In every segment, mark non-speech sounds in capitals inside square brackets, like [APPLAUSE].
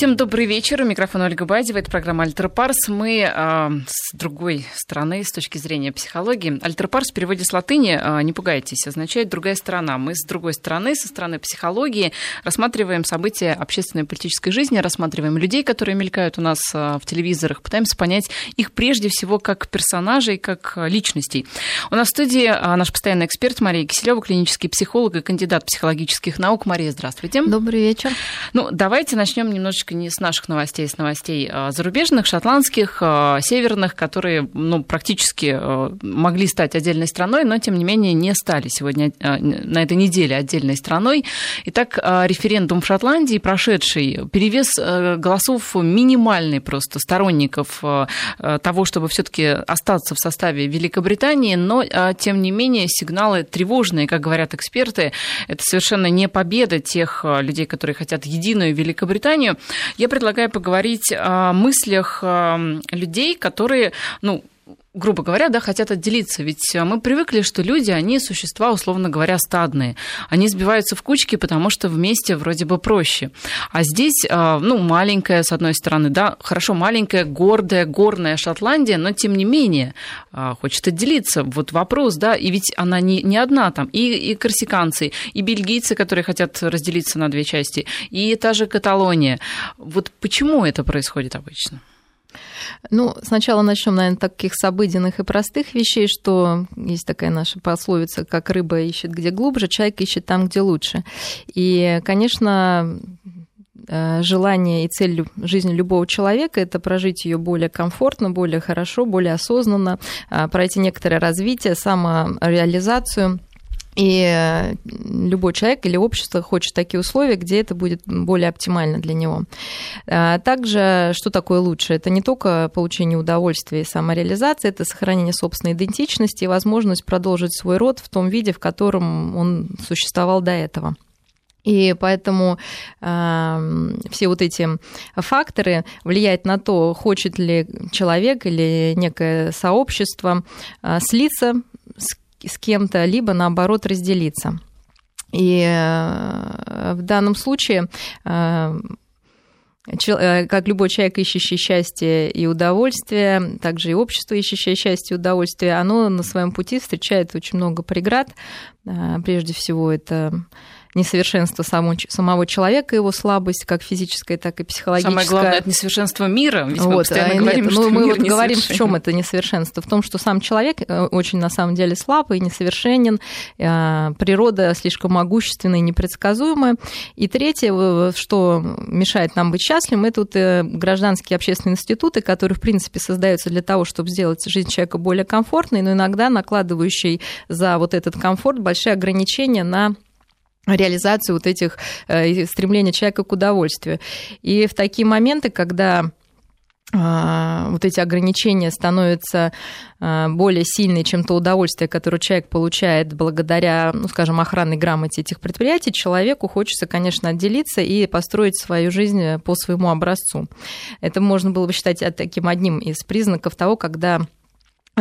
Всем добрый вечер. У микрофона Ольга Бадева. Это программа «Альтер Парс». Мы э, с другой стороны, с точки зрения психологии. «Альтер Парс» в переводе с латыни, э, не пугайтесь, означает «другая сторона». Мы с другой стороны, со стороны психологии, рассматриваем события общественной и политической жизни, рассматриваем людей, которые мелькают у нас э, в телевизорах, пытаемся понять их прежде всего как персонажей, как личностей. У нас в студии наш постоянный эксперт Мария Киселева, клинический психолог и кандидат психологических наук. Мария, здравствуйте. Добрый вечер. Ну, давайте начнем немножечко немножечко не с наших новостей, с новостей а, зарубежных, шотландских, а, северных, которые ну, практически а, могли стать отдельной страной, но тем не менее не стали сегодня на этой неделе отдельной страной. Итак, референдум в Шотландии прошедший, перевес голосов минимальный просто сторонников того, чтобы все-таки остаться в составе Великобритании, но тем не менее сигналы тревожные, как говорят эксперты, это совершенно не победа тех людей, которые хотят единую Великобританию. Я предлагаю поговорить о мыслях э, людей, которые, ну, грубо говоря, да, хотят отделиться. Ведь э, мы привыкли, что люди, они существа, условно говоря, стадные. Они сбиваются в кучки, потому что вместе вроде бы проще. А здесь, э, ну, маленькая, с одной стороны, да, хорошо, маленькая, гордая, горная Шотландия, но тем не менее э, хочет отделиться. Вот вопрос, да, и ведь она не, не одна там. И, и корсиканцы, и бельгийцы, которые хотят разделиться на две части, и та же Каталония. Вот почему это происходит обычно? Ну, сначала начнем, наверное, таких с обыденных и простых вещей, что есть такая наша пословица, как рыба ищет где глубже, человек ищет там, где лучше. И, конечно, э, желание и цель жизни любого человека – это прожить ее более комфортно, более хорошо, более осознанно, а, пройти некоторое развитие, самореализацию – и любой человек или общество хочет такие условия, где это будет более оптимально для него. А также, что такое лучше? Это не только получение удовольствия и самореализация, это сохранение собственной идентичности и возможность продолжить свой род в том виде, в котором он существовал до этого. И поэтому э, все вот эти факторы влияют на то, хочет ли человек или некое сообщество э, слиться с кем-то, либо наоборот разделиться. И э, в данном случае э, э, как любой человек, ищущий счастье и удовольствие, также и общество, ищущее счастье и удовольствие, оно на своем пути встречает очень много преград. Прежде всего, это несовершенство само, самого человека, его слабость, как физическая, так и психологическая. Самое главное, это несовершенство мира. Ведь вот, мы постоянно нет, говорим, ну, что мы вот говорим, в чем это несовершенство? В том, что сам человек э, очень на самом деле слабый, и несовершенен, э, природа слишком могущественная и непредсказуемая. И третье, что мешает нам быть счастливым, это вот э, гражданские общественные институты, которые, в принципе, создаются для того, чтобы сделать жизнь человека более комфортной, но иногда накладывающие за вот этот комфорт большие ограничения на реализацию вот этих э, стремлений человека к удовольствию. И в такие моменты, когда а, вот эти ограничения становятся а, более сильные, чем то удовольствие, которое человек получает благодаря, ну, скажем, охранной грамоте этих предприятий, человеку хочется, конечно, отделиться и построить свою жизнь по своему образцу. Это можно было бы считать таким одним из признаков того, когда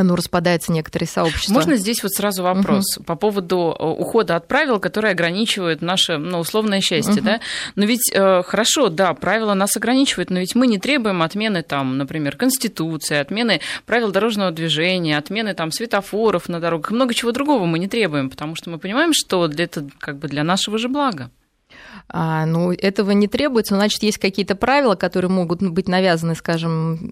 ну, распадаются некоторые сообщества. Можно здесь вот сразу вопрос угу. по поводу э, ухода от правил, которые ограничивают наше ну, условное счастье, угу. да? Но ведь э, хорошо, да, правила нас ограничивают, но ведь мы не требуем отмены там, например, Конституции, отмены правил дорожного движения, отмены там светофоров на дорогах, много чего другого мы не требуем, потому что мы понимаем, что это как бы для нашего же блага. А, ну, этого не требуется, значит, есть какие-то правила, которые могут быть навязаны, скажем,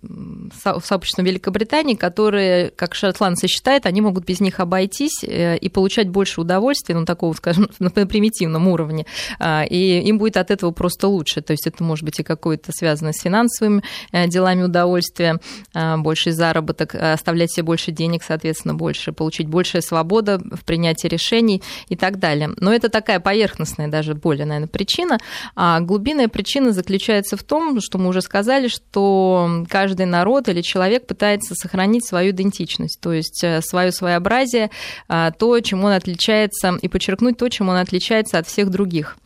сообществом Великобритании, которые, как шотландцы считают, они могут без них обойтись э, и получать больше удовольствия, ну, такого, скажем, [LAUGHS] на примитивном уровне, а, и им будет от этого просто лучше. То есть это может быть и какое-то связанное с финансовыми э, делами удовольствия, а, больший заработок, оставлять себе больше денег, соответственно, больше, получить большая свобода в принятии решений и так далее. Но это такая поверхностная даже более, наверное, причина. А глубинная причина заключается в том, что мы уже сказали, что каждый народ или человек пытается сохранить свою идентичность, то есть э, свое своеобразие, а, то, чем он отличается, и подчеркнуть то, чем он отличается от всех других.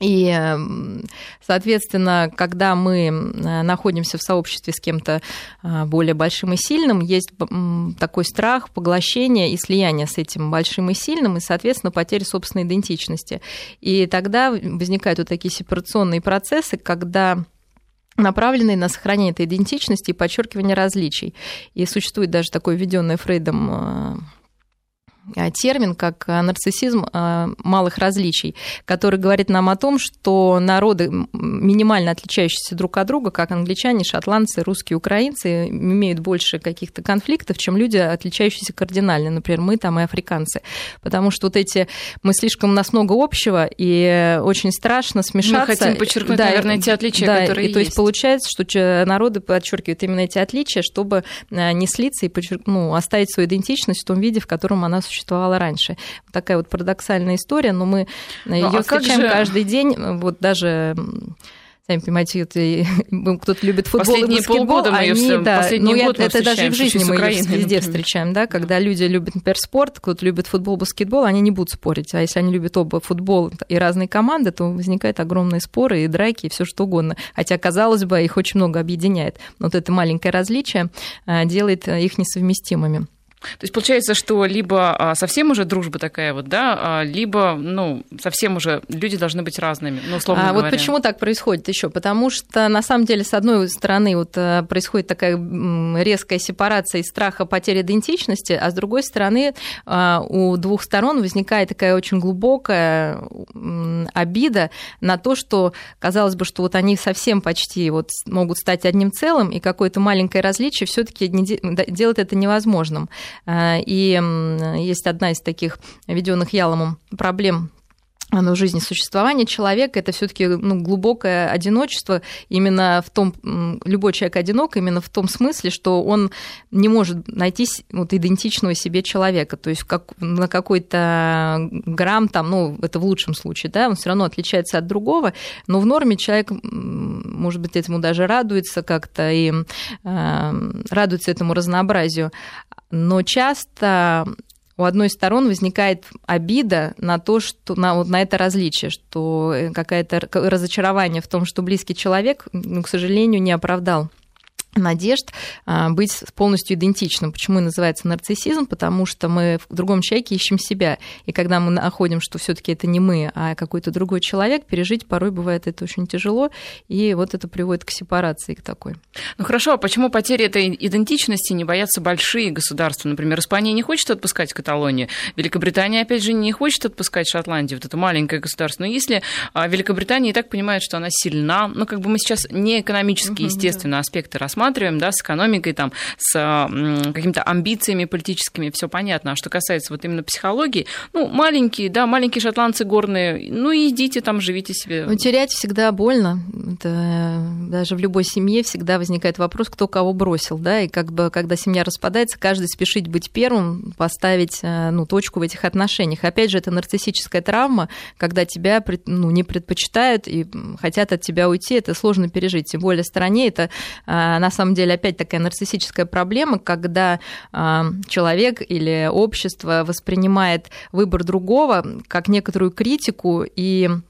И, соответственно, когда мы находимся в сообществе с кем-то а, более большим и сильным, есть такой страх поглощения и слияния с этим большим и сильным, и, соответственно, потери собственной идентичности. И тогда возникают вот такие сепарационные процессы, когда направленные на сохранение этой идентичности и подчеркивание различий. И существует даже такое введенное Фрейдом Э, термин, как э, нарциссизм э, малых различий, который говорит нам о том, что народы, минимально отличающиеся друг от друга, как англичане, шотландцы, русские, украинцы, имеют больше каких-то конфликтов, чем люди, отличающиеся кардинально, например, мы там и африканцы. Потому что вот эти, мы слишком, у нас много общего, и очень страшно смешаться. Мы хотим подчеркнуть, да, наверное, эти отличия, да, которые и, есть. То есть получается, что народы подчеркивают именно эти отличия, чтобы не слиться и ну, оставить свою идентичность в том виде, в котором она существует существовала раньше. Такая вот парадоксальная история, но мы ну, ее а встречаем же... каждый день. Вот даже сами понимаете, это, [LAUGHS] кто-то любит футбол последние и баскетбол, полгода мы они, все, да, последний ну, год это даже в жизни мы Украиной, везде например. встречаем, да, когда люди любят, например, спорт, кто-то любит футбол, баскетбол, они не будут спорить, а если они любят оба футбол и разные команды, то возникают огромные споры и драки и все что угодно, хотя, казалось бы, их очень много объединяет, но вот это маленькое различие э, делает их несовместимыми. То есть получается, что либо а, совсем уже дружба такая вот, да, а, либо, ну, совсем уже люди должны быть разными, ну, условно а говоря. Вот почему так происходит еще? Потому что, на самом деле, с одной стороны, вот э, происходит такая резкая сепарация из страха потери идентичности, а с другой стороны, а, у двух сторон возникает такая очень глубокая обида на то, что, казалось бы, что вот они совсем почти вот могут стать одним целым, и какое-то маленькое различие все таки делает это невозможным. Э, и есть одна из таких введенных Яломом проблем оно жизни существования. Человека это все-таки ну, глубокое одиночество. Именно в том любой человек одинок именно в том смысле что он не может найти вот идентичного себе человека. То есть как, на какой-то грамм там ну это в лучшем случае да он все равно отличается от другого. Но в норме человек может быть этому даже радуется как-то и э, радуется этому разнообразию но часто у одной из сторон возникает обида на то, что на, вот на это различие, что э, какое-то разочарование в том, что близкий человек, ну, к сожалению, не оправдал надежд а, быть полностью идентичным. Почему и называется нарциссизм? Потому что мы в другом человеке ищем себя. И когда мы находим, что все таки это не мы, а какой-то другой человек, пережить порой бывает это очень тяжело, и вот это приводит к сепарации к такой. Ну хорошо, а почему потери этой идентичности не боятся большие государства? Например, Испания не хочет отпускать Каталонию, Великобритания, опять же, не хочет отпускать Шотландию, вот это маленькое государство. Но если а, Великобритания и так понимает, что она сильна, ну как бы мы сейчас не экономические, естественно, аспекты рассматриваем, рассматриваем, да, с экономикой, там, с какими-то амбициями политическими, все понятно. А что касается вот именно психологии, ну, маленькие, да, маленькие шотландцы горные, ну, идите там, живите себе. Ну, терять всегда больно. Это, э, даже в любой семье всегда возникает вопрос, кто кого бросил, да, и как бы, когда семья распадается, каждый спешит быть первым, поставить, э, ну, точку в этих отношениях. Опять же, это нарциссическая травма, когда тебя, ну, не предпочитают и хотят от тебя уйти, это сложно пережить. Тем более стране это э, на самом деле опять такая нарциссическая проблема, когда э, человек или общество воспринимает выбор другого как некоторую критику и а,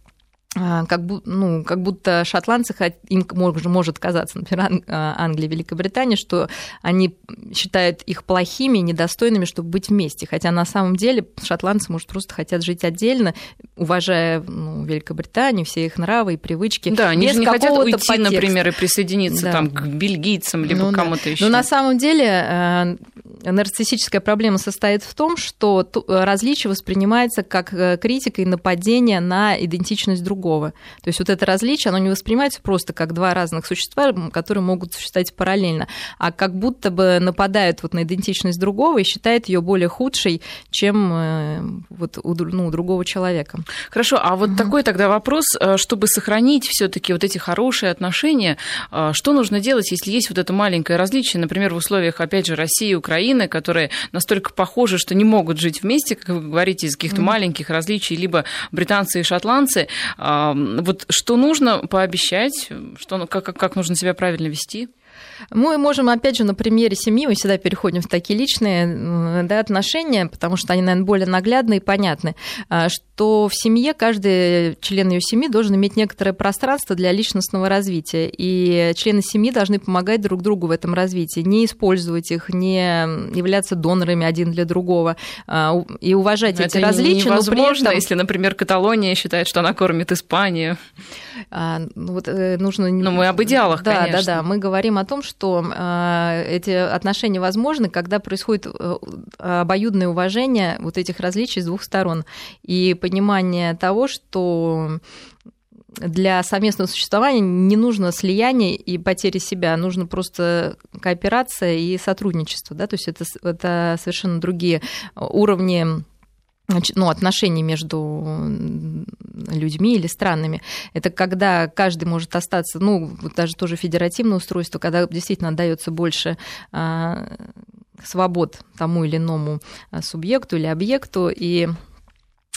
как, будто, ну, как будто шотландцы, им может казаться, например, а, Англия, Великобритания, что они считают их плохими, недостойными, чтобы быть вместе. Хотя на самом деле шотландцы, может, просто хотят жить отдельно, уважая ну, Великобританию, все их нравы и привычки. Да, они же не хотят уйти, подтекста. например, и присоединиться да. там, к бельгийцам, либо ну, кому-то да. еще. Но на самом деле а, нарциссическая проблема состоит в том, что различие воспринимается как э, критика и нападение на идентичность другого другого. То есть вот это различие, оно не воспринимается просто как два разных существа, которые могут существовать параллельно, а как будто бы нападают вот на идентичность другого и считают ее более худшей, чем э, вот у, ну, другого человека. Хорошо, а вот угу. такой тогда вопрос, э, чтобы сохранить все-таки вот эти хорошие отношения, э, что нужно делать, если есть вот это маленькое различие, например, в условиях, опять же, России и Украины, которые настолько похожи, что не могут жить вместе, как вы говорите, из каких-то угу. маленьких различий, либо британцы и шотландцы, вот что нужно пообещать, что, как, как нужно себя правильно вести? Мы можем, опять же, на примере семьи, мы всегда переходим в такие личные да, отношения, потому что они, наверное, более наглядны и понятны. Что в семье каждый член ее семьи должен иметь некоторое пространство для личностного развития, и члены семьи должны помогать друг другу в этом развитии, не использовать их, не являться донорами один для другого, а, и уважать Это эти различия. Невозможно, этом... если, например, Каталония считает, что она кормит Испанию. А, ну, вот, э, нужно... Но мы об идеалах, да, конечно. Да, да, мы говорим о том, что а, эти отношения возможны, когда происходит э, обоюдное уважение вот этих различий с двух сторон и понимание того, что для совместного существования не нужно слияние и потери себя, нужно просто кооперация и сотрудничество. Да? То есть это, это совершенно другие уровни ну, отношений между людьми или странами. Это когда каждый может остаться, ну, даже тоже федеративное устройство, когда действительно отдается больше а, свобод тому или иному а, субъекту или объекту, и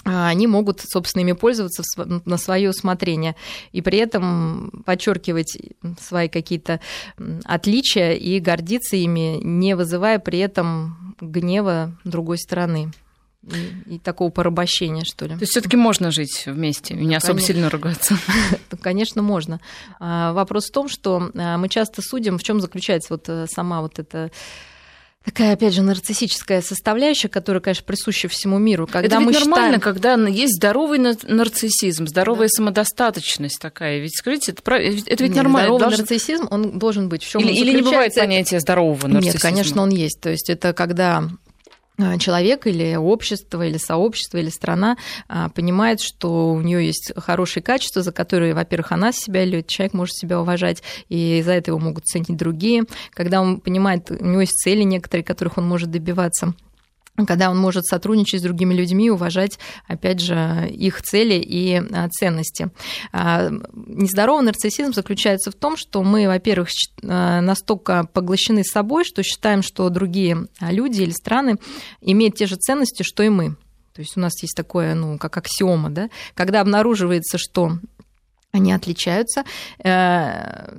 они могут, собственно, ими пользоваться на свое усмотрение и при этом подчеркивать свои какие-то отличия и гордиться ими, не вызывая при этом гнева другой стороны. И, и такого порабощения, что ли. То есть все-таки можно жить вместе, не особо Конечно. сильно ругаться. [LAUGHS] Конечно, можно. А, вопрос в том, что мы часто судим, в чем заключается вот э, сама вот эта Такая, опять же, нарциссическая составляющая, которая, конечно, присуща всему миру. Когда это ведь мы нормально, считаем... когда есть здоровый нарциссизм, здоровая да. самодостаточность такая. Ведь скажите, это, это ведь Нет, нормально. Здоровый должен... нарциссизм, он должен быть. В чем или, или не бывает понятия здорового нарциссизма? Нет, конечно, он есть. То есть это когда человек или общество, или сообщество, или страна а, понимает, что у нее есть хорошие качества, за которые, во-первых, она себя или человек может себя уважать, и за это его могут ценить другие. Когда он понимает, у него есть цели некоторые, которых он может добиваться когда он может сотрудничать с другими людьми, уважать, опять же, их цели и а, ценности. А, нездоровый нарциссизм заключается в том, что мы, во-первых, а, настолько поглощены собой, что считаем, что другие люди или страны имеют те же ценности, что и мы. То есть у нас есть такое, ну, как аксиома, да, когда обнаруживается, что они отличаются, э,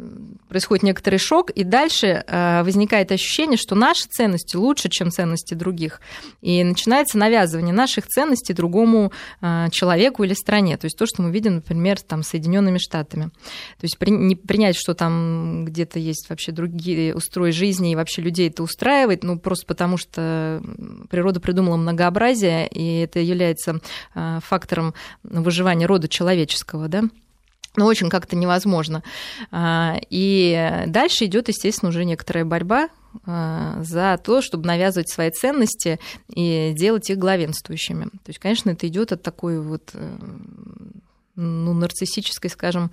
происходит некоторый шок, и дальше э, возникает ощущение, что наши ценности лучше, чем ценности других. И начинается навязывание наших ценностей другому э, человеку или стране. То есть то, что мы видим, например, там, Соединенными Штатами. То есть не принять, что там где-то есть вообще другие устрои жизни, и вообще людей это устраивает, ну, просто потому что природа придумала многообразие, и это является фактором выживания рода человеческого, да ну, очень как-то невозможно. А, и дальше идет, естественно, уже некоторая борьба а, за то, чтобы навязывать свои ценности и делать их главенствующими. То есть, конечно, это идет от такой вот э, ну, нарциссической, скажем,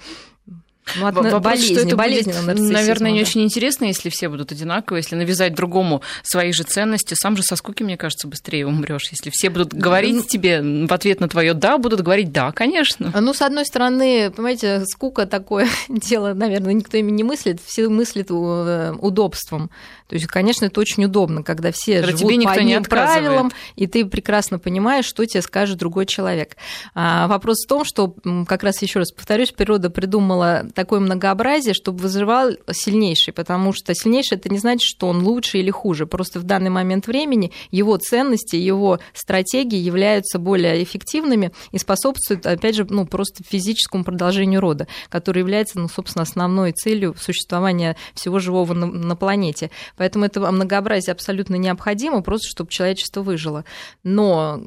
ну, от Вопрос, болезни, что это будет, наверное, не очень интересно, если все будут одинаковые, если навязать другому свои же ценности. Сам же со скуки, мне кажется, быстрее умрешь. Если все будут говорить ну, тебе в ответ на твое да, будут говорить да, конечно. Ну, с одной стороны, понимаете, скука такое [LAUGHS] дело, наверное, никто ими не мыслит, все мыслят э, удобством. То есть, конечно, это очень удобно, когда все когда живут тебе по одним правилам, и ты прекрасно понимаешь, что тебе скажет другой человек. А вопрос в том, что, как раз еще раз повторюсь, природа придумала такое многообразие, чтобы вызывал сильнейший, потому что сильнейший это не значит, что он лучше или хуже. Просто в данный момент времени его ценности, его стратегии являются более эффективными и способствуют, опять же, ну, просто физическому продолжению рода, который является, ну, собственно, основной целью существования всего живого на, на планете. Поэтому это многообразие абсолютно необходимо, просто чтобы человечество выжило. Но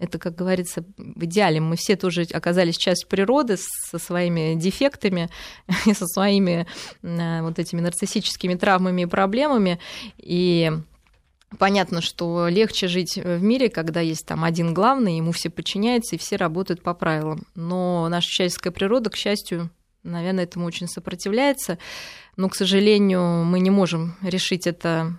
это, как говорится, в идеале. Мы все тоже оказались частью природы со своими дефектами и [LAUGHS] со своими э, вот этими нарциссическими травмами и проблемами. И Понятно, что легче жить в мире, когда есть там один главный, ему все подчиняются и все работают по правилам. Но наша человеческая природа, к счастью, наверное, этому очень сопротивляется. Но, к сожалению, мы не можем решить это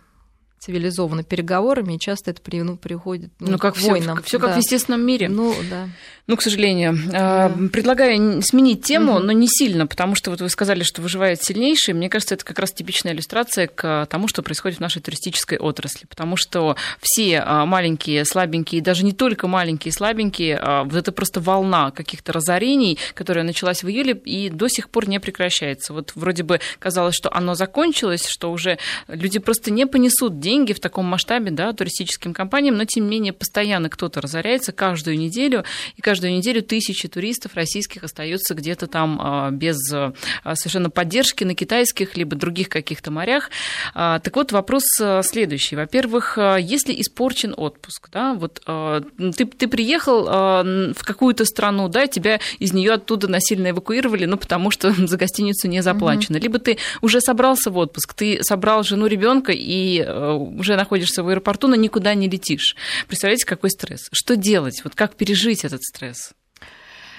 цивилизованно переговорами, и часто это при, ну, приходит ну, ну, как к войнам. Все как да. в естественном мире. Ну, да. Ну, к сожалению. А, да. Предлагаю сменить тему, угу. но не сильно, потому что вот вы сказали, что выживает сильнейший. Мне кажется, это как раз типичная иллюстрация к тому, что происходит в нашей туристической отрасли. Потому что все а, маленькие, слабенькие, даже не только маленькие, слабенькие, а, вот это просто волна каких-то разорений, которая началась в июле и до сих пор не прекращается. Вот вроде бы казалось, что оно закончилось, что уже люди просто не понесут деньги деньги в таком масштабе, да, туристическим компаниям, но тем не менее постоянно кто-то разоряется каждую неделю, и каждую неделю тысячи туристов российских остаются где-то там а, без а, совершенно поддержки на китайских либо других каких-то морях. А, так вот, вопрос следующий. Во-первых, если испорчен отпуск, да, вот ты, ты приехал в какую-то страну, да, тебя из нее оттуда насильно эвакуировали, ну, потому что [LAUGHS] за гостиницу не заплачено. Mm-hmm. Либо ты уже собрался в отпуск, ты собрал жену ребенка и уже находишься в аэропорту, но никуда не летишь. Представляете, какой стресс? Что делать? Вот как пережить этот стресс?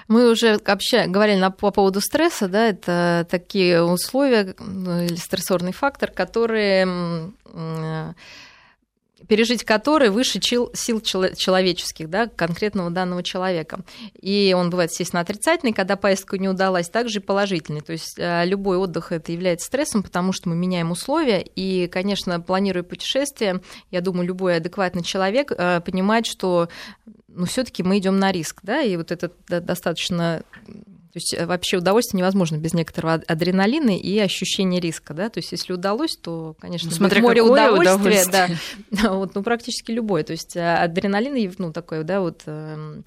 Мы уже обща... говорили на... по поводу стресса, да, это такие условия ну, или стрессорный фактор, которые пережить который выше сил человеческих, да, конкретного данного человека. И он бывает, естественно, отрицательный, когда поездка не удалась, также и положительный. То есть э, любой отдых это является стрессом, потому что мы меняем условия. И, конечно, планируя путешествие, я думаю, любой адекватный человек э, понимает, что ну, все-таки мы идем на риск, да, и вот это достаточно то есть э, вообще удовольствие невозможно без некоторого адреналина и ощущения риска, да. То есть если удалось, то, конечно, ну, смотря море удовольствия, удовольствие. да, [LAUGHS] вот, ну практически любое. То есть э, адреналин, ну такой, да, вот эм,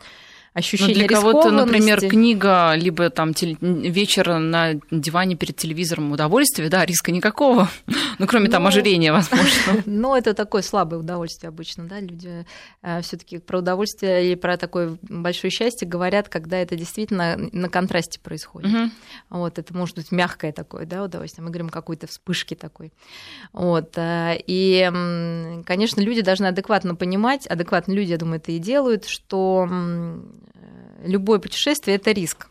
ощущение Но для кого-то, например, книга, либо там теле... вечер на диване перед телевизором удовольствие, да, риска никакого, [LAUGHS] ну, кроме там ну, ожирения, возможно. [LAUGHS] Ну, это такое слабое удовольствие обычно, да, люди э, все таки про удовольствие или про такое большое счастье говорят, когда это действительно на контрасте происходит. Угу. Вот, это может быть мягкое такое, да, удовольствие, мы говорим какой-то вспышки такой. Вот, э, и, конечно, люди должны адекватно понимать, адекватные люди, я думаю, это и делают, что любое путешествие – это риск.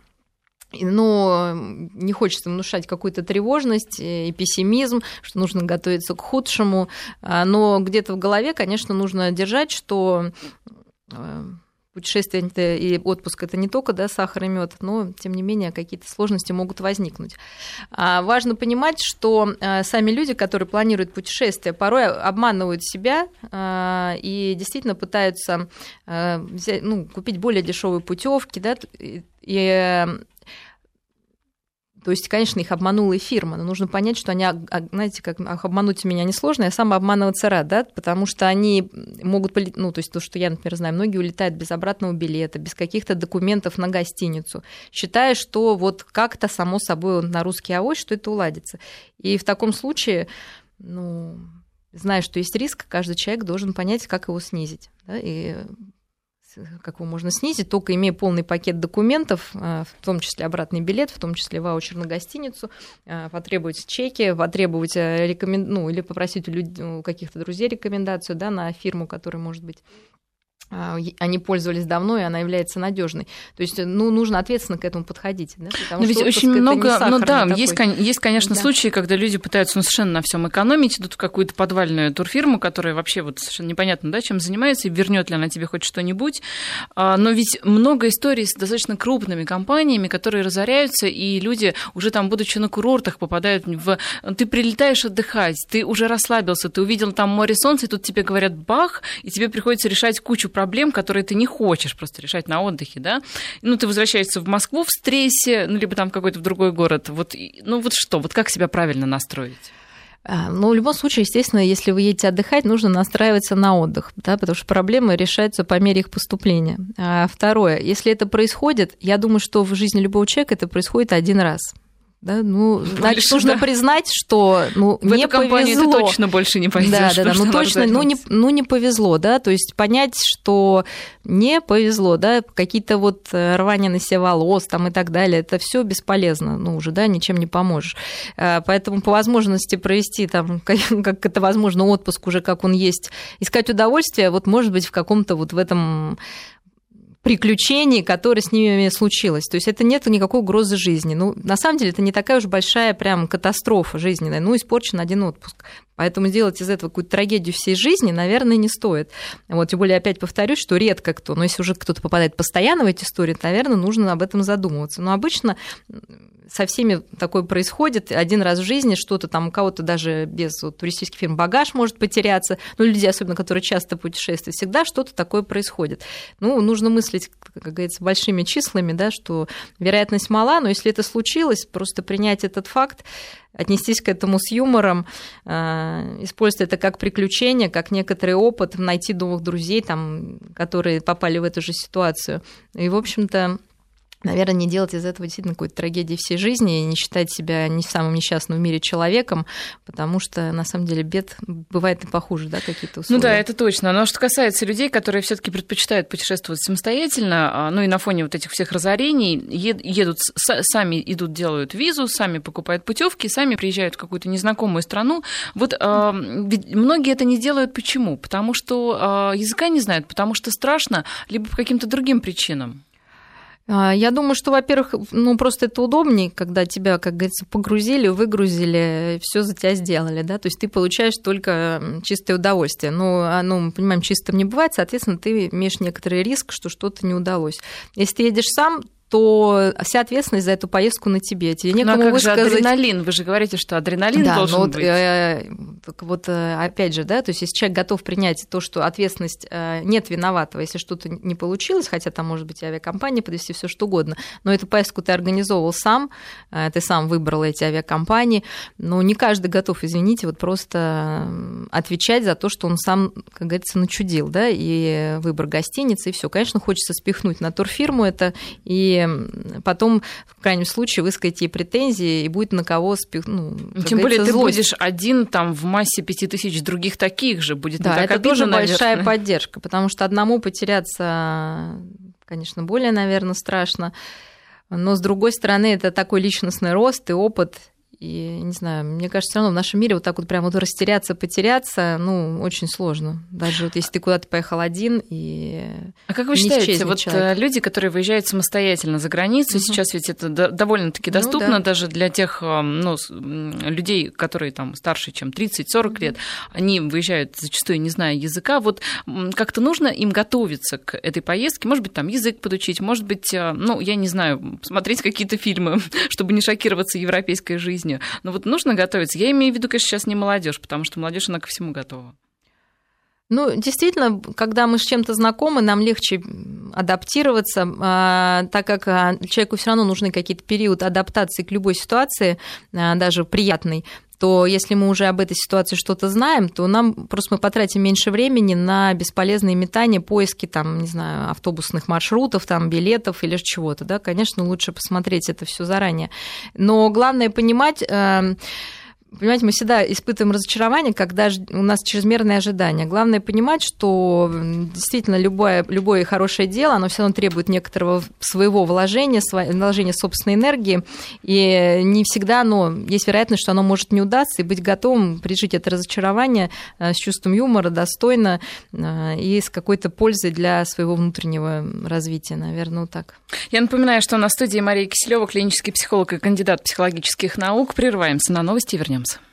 Но не хочется внушать какую-то тревожность и пессимизм, что нужно готовиться к худшему. А, но где-то в голове, конечно, нужно держать, что э, путешествие и отпуск это не только да, сахар и мед, но тем не менее какие-то сложности могут возникнуть. А важно понимать, что э, сами люди, которые планируют путешествие, порой обманывают себя э, и действительно пытаются взять, ну, купить более дешевые путевки, да, и то есть, конечно, их обманула и фирма, но нужно понять, что они, знаете, как обмануть меня несложно, я сам обманываться рад, да, потому что они могут, ну, то есть то, что я, например, знаю, многие улетают без обратного билета, без каких-то документов на гостиницу, считая, что вот как-то само собой на русский авось, что это уладится. И в таком случае, ну, зная, что есть риск, каждый человек должен понять, как его снизить. Да, и как его можно снизить, только имея полный пакет документов, а, в том числе обратный билет, в том числе ваучер на гостиницу, а, потребовать чеки, потребовать э, рекомен... ну, или попросить у, люд... у каких-то друзей рекомендацию да, на фирму, которая может быть они пользовались давно, и она является надежной. То есть, ну, нужно ответственно к этому подходить. Да? Потому Но ведь очень много, ну да, такой. есть, есть, конечно, да. случаи, когда люди пытаются ну, совершенно на всем экономить, идут в какую-то подвальную турфирму, которая вообще вот совершенно непонятно, да, чем занимается, и вернет ли она тебе хоть что-нибудь. А, но ведь много историй с достаточно крупными компаниями, которые разоряются, и люди уже там, будучи на курортах, попадают в... Ты прилетаешь отдыхать, ты уже расслабился, ты увидел там море солнца, и тут тебе говорят бах, и тебе приходится решать кучу проблем проблем, которые ты не хочешь просто решать на отдыхе, да. Ну, ты возвращаешься в Москву в стрессе, ну, либо там какой-то в другой город. Вот, ну, вот что, вот как себя правильно настроить? А, ну, в любом случае, естественно, если вы едете отдыхать, нужно настраиваться на отдых, да, потому что проблемы решаются по мере их поступления. А второе, если это происходит, я думаю, что в жизни любого человека это происходит один раз. Да, ну, больше, значит, нужно да. признать, что ну, в не эту повезло. ты точно больше не пойдешь. Да, да, да, ну точно, ну не, ну не повезло, да, то есть понять, что не повезло, да, какие-то вот э, рвания на себе волос там и так далее, это все бесполезно, ну уже, да, ничем не поможешь. Э, поэтому по возможности провести там, [LAUGHS] как это возможно, отпуск уже как он есть, искать удовольствие, вот может быть в каком-то вот в этом приключений, которые с ними случилось. То есть это нет никакой угрозы жизни. Ну, на самом деле, это не такая уж большая прям катастрофа жизненная. Ну, испорчен один отпуск. Поэтому сделать из этого какую-то трагедию всей жизни, наверное, не стоит. Вот, тем более, опять повторюсь, что редко кто, но если уже кто-то попадает постоянно в эти истории, то, наверное, нужно об этом задумываться. Но обычно со всеми такое происходит один раз в жизни, что-то там у кого-то даже без вот, туристических фирм багаж может потеряться, ну, люди, особенно, которые часто путешествуют, всегда что-то такое происходит. Ну, нужно мыслить, как говорится, большими числами, да, что вероятность мала, но если это случилось, просто принять этот факт, отнестись к этому с юмором, использовать это как приключение, как некоторый опыт, найти новых друзей, там, которые попали в эту же ситуацию. И, в общем-то, наверное, не делать из этого действительно какой-то трагедии всей жизни и не считать себя не самым несчастным в мире человеком, потому что, на самом деле, бед бывает и похуже, да, какие-то условия. Ну да, это точно. Но что касается людей, которые все таки предпочитают путешествовать самостоятельно, а, ну и на фоне вот этих всех разорений, едут, сами идут, делают визу, сами покупают путевки, сами приезжают в какую-то незнакомую страну. Вот э, многие это не делают почему? Потому что э, языка не знают, потому что страшно, либо по каким-то другим причинам. А, я думаю, что, во-первых, ну просто это удобнее, когда тебя, как говорится, погрузили, выгрузили, все за тебя сделали, да, то есть ты получаешь только чистое удовольствие. Но оно, мы понимаем, чистым не бывает, соответственно, ты имеешь некоторый риск, что что-то не удалось. Если ты едешь сам, то вся ответственность за эту поездку на тебе. Тебе некому ну, а как высказать... же адреналин? Вы же говорите, что адреналин да, должен вот, быть. Э, вот э, опять же, да, то есть если человек готов принять то, что ответственность э, нет виноватого, если что-то не получилось, хотя там может быть авиакомпания подвести все что угодно, но эту поездку ты организовывал сам, э, ты сам выбрал эти авиакомпании, но не каждый готов, извините, вот просто отвечать за то, что он сам, как говорится, начудил, да, и выбор гостиницы, и все. Конечно, хочется спихнуть на турфирму это, и потом, в крайнем случае, высказать ей претензии, и будет на кого спих... ну, Тем более ты будешь один там в массе пяти тысяч других таких же, будет да, так это тоже наверное. большая поддержка, потому что одному потеряться, конечно, более, наверное, страшно, но, с другой стороны, это такой личностный рост и опыт, и, не знаю, мне кажется, все равно в нашем мире вот так вот прям вот растеряться, потеряться, ну, очень сложно. Даже вот если ты куда-то поехал один и А как вы считаете, вот человек. Э, люди, которые выезжают самостоятельно за границу, угу. сейчас ведь это довольно-таки доступно ну, да. даже для тех э, ну, людей, которые там старше, чем 30-40 угу. лет, они выезжают зачастую не зная языка. Вот как-то нужно им готовиться к этой поездке, может быть, там язык подучить, может быть, э, ну, я не знаю, смотреть какие-то фильмы, [LAUGHS] чтобы не шокироваться европейской жизнью жизнью. Но вот нужно готовиться. Я имею в виду, конечно, сейчас не молодежь, потому что молодежь, она ко всему готова. Ну, действительно, когда мы с чем-то знакомы, нам легче адаптироваться, а, так как а, человеку все равно нужны какие-то периоды адаптации к любой ситуации, а, даже приятной то если мы уже об этой ситуации что-то знаем, то нам просто мы потратим меньше времени на бесполезные метания, поиски там, не знаю, автобусных маршрутов, там, билетов или чего-то, да, конечно, лучше посмотреть это все заранее. Но главное понимать, эм, Понимаете, мы всегда испытываем разочарование, когда у нас чрезмерные ожидания. Главное понимать, что действительно любое, любое хорошее дело, оно все равно требует некоторого своего вложения, вложения собственной энергии, и не всегда оно, есть вероятность, что оно может не удаться, и быть готовым пережить это разочарование э, с чувством юмора, достойно э, и с какой-то пользой для своего внутреннего развития, наверное, вот так. Я напоминаю, что на студии Мария Киселева, клинический психолог и кандидат психологических наук. Прерываемся на новости и вернемся. Williams.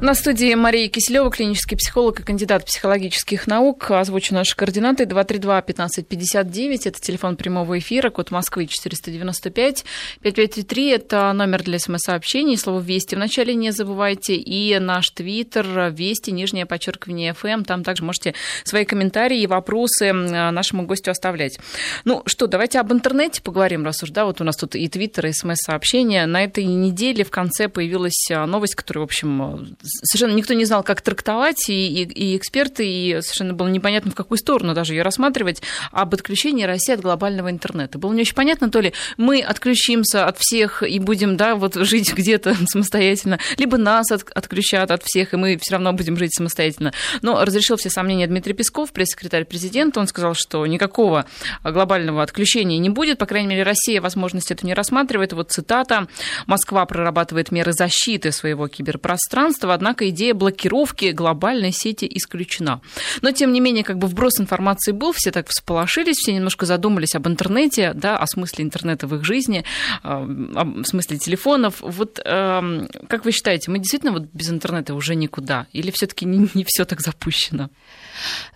На студии Мария Киселева, клинический психолог и кандидат психологических наук. Озвучу наши координаты 232-1559. Это телефон прямого эфира, код Москвы 495. 5533 – это номер для смс-сообщений. Слово «Вести» вначале не забывайте. И наш твиттер «Вести», нижнее подчеркивание FM. Там также можете свои комментарии и вопросы нашему гостю оставлять. Ну что, давайте об интернете поговорим, раз уж, да, вот у нас тут и твиттер, и смс-сообщения. На этой неделе в конце появилась новость, которая, в общем, совершенно никто не знал, как трактовать, и, и, и эксперты, и совершенно было непонятно, в какую сторону даже ее рассматривать, об отключении России от глобального интернета. Было не очень понятно, то ли мы отключимся от всех и будем, да, вот жить где-то [LAUGHS] самостоятельно, либо нас от, отключат от всех, и мы все равно будем жить самостоятельно. Но разрешил все сомнения Дмитрий Песков, пресс-секретарь президента, он сказал, что никакого глобального отключения не будет, по крайней мере, Россия возможность эту не рассматривает. Вот цитата. «Москва прорабатывает меры защиты своего киберпространства, однако идея блокировки глобальной сети исключена. Но, тем не менее, как бы вброс информации был, все так всполошились, все немножко задумались об интернете, да, о смысле интернета в их жизни, а, о смысле телефонов. Вот эм, как вы считаете, мы действительно вот без интернета уже никуда? Или все-таки не, не все так запущено?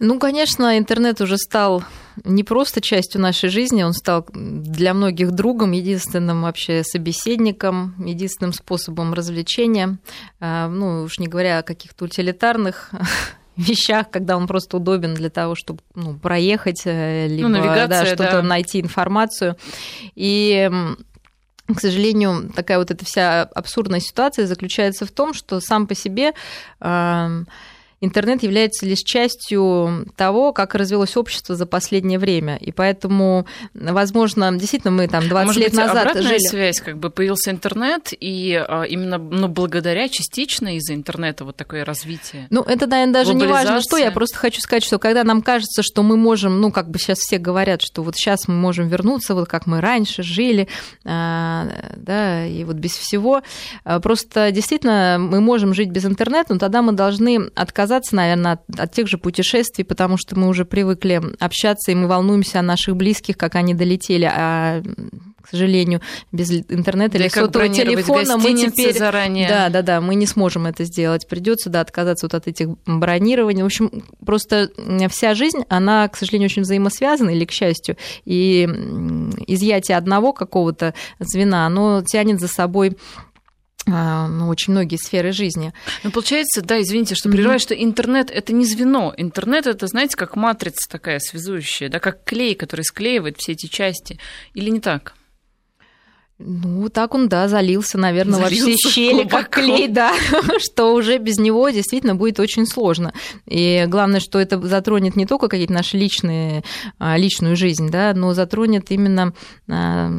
Ну, конечно, интернет уже стал не просто частью нашей жизни, он стал для многих другом, единственным вообще собеседником, единственным способом развлечения. А, ну, уж не говоря о каких-то утилитарных [LAUGHS] вещах, когда он просто удобен для того, чтобы ну, проехать, э, либо ну, да, что-то да. найти информацию. И к сожалению, такая вот эта вся абсурдная ситуация заключается в том, что сам по себе э, интернет является лишь частью того, как развилось общество за последнее время. И поэтому, возможно, действительно, мы там 20 Может лет быть, назад обратная жили... связь, как бы появился интернет, и а, именно ну, благодаря частично из-за интернета вот такое развитие. Ну, это, наверное, даже не важно, что. Я просто хочу сказать, что когда нам кажется, что мы можем, ну, как бы сейчас все говорят, что вот сейчас мы можем вернуться, вот как мы раньше жили, а, да, и вот без всего. А, просто действительно мы можем жить без интернета, но тогда мы должны отказаться отказаться, наверное, от, от тех же путешествий, потому что мы уже привыкли общаться, и мы волнуемся о наших близких, как они долетели, а к сожалению, без интернета или сотового телефона мы теперь... заранее. Да, да, да, мы не сможем это сделать. Придется, да, отказаться вот от этих бронирований. В общем, просто вся жизнь, она, к сожалению, очень взаимосвязана, или к счастью, и изъятие одного какого-то звена, оно тянет за собой ну, очень многие сферы жизни. Ну, получается, да, извините, что прерываю, mm-hmm. что интернет это не звено. Интернет это, знаете, как матрица такая связующая, да, как клей, который склеивает все эти части. Или не так? Ну, так он, да, залился, наверное, залился во все щели, как клей, да, [LAUGHS] что уже без него действительно будет очень сложно. И главное, что это затронет не только какие-то наши личные, а, личную жизнь, да, но затронет именно а,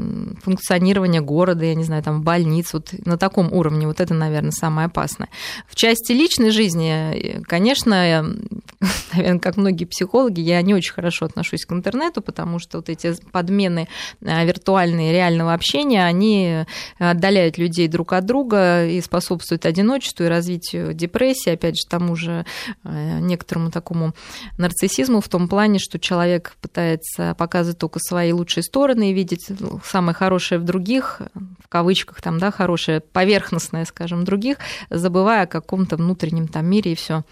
функционирование города, я не знаю, там, больниц, вот на таком уровне, вот это, наверное, самое опасное. В части личной жизни, конечно, [LAUGHS] наверное, как многие психологи, я не очень хорошо отношусь к интернету, потому что вот эти подмены а, виртуальные реального общения, они отдаляют людей друг от друга и способствуют одиночеству и развитию депрессии, опять же, тому же э, некоторому такому нарциссизму в том плане, что человек пытается показывать только свои лучшие стороны и видеть ну, самое хорошее в других, в кавычках там, да, хорошее, поверхностное, скажем, других, забывая о каком-то внутреннем там мире и все.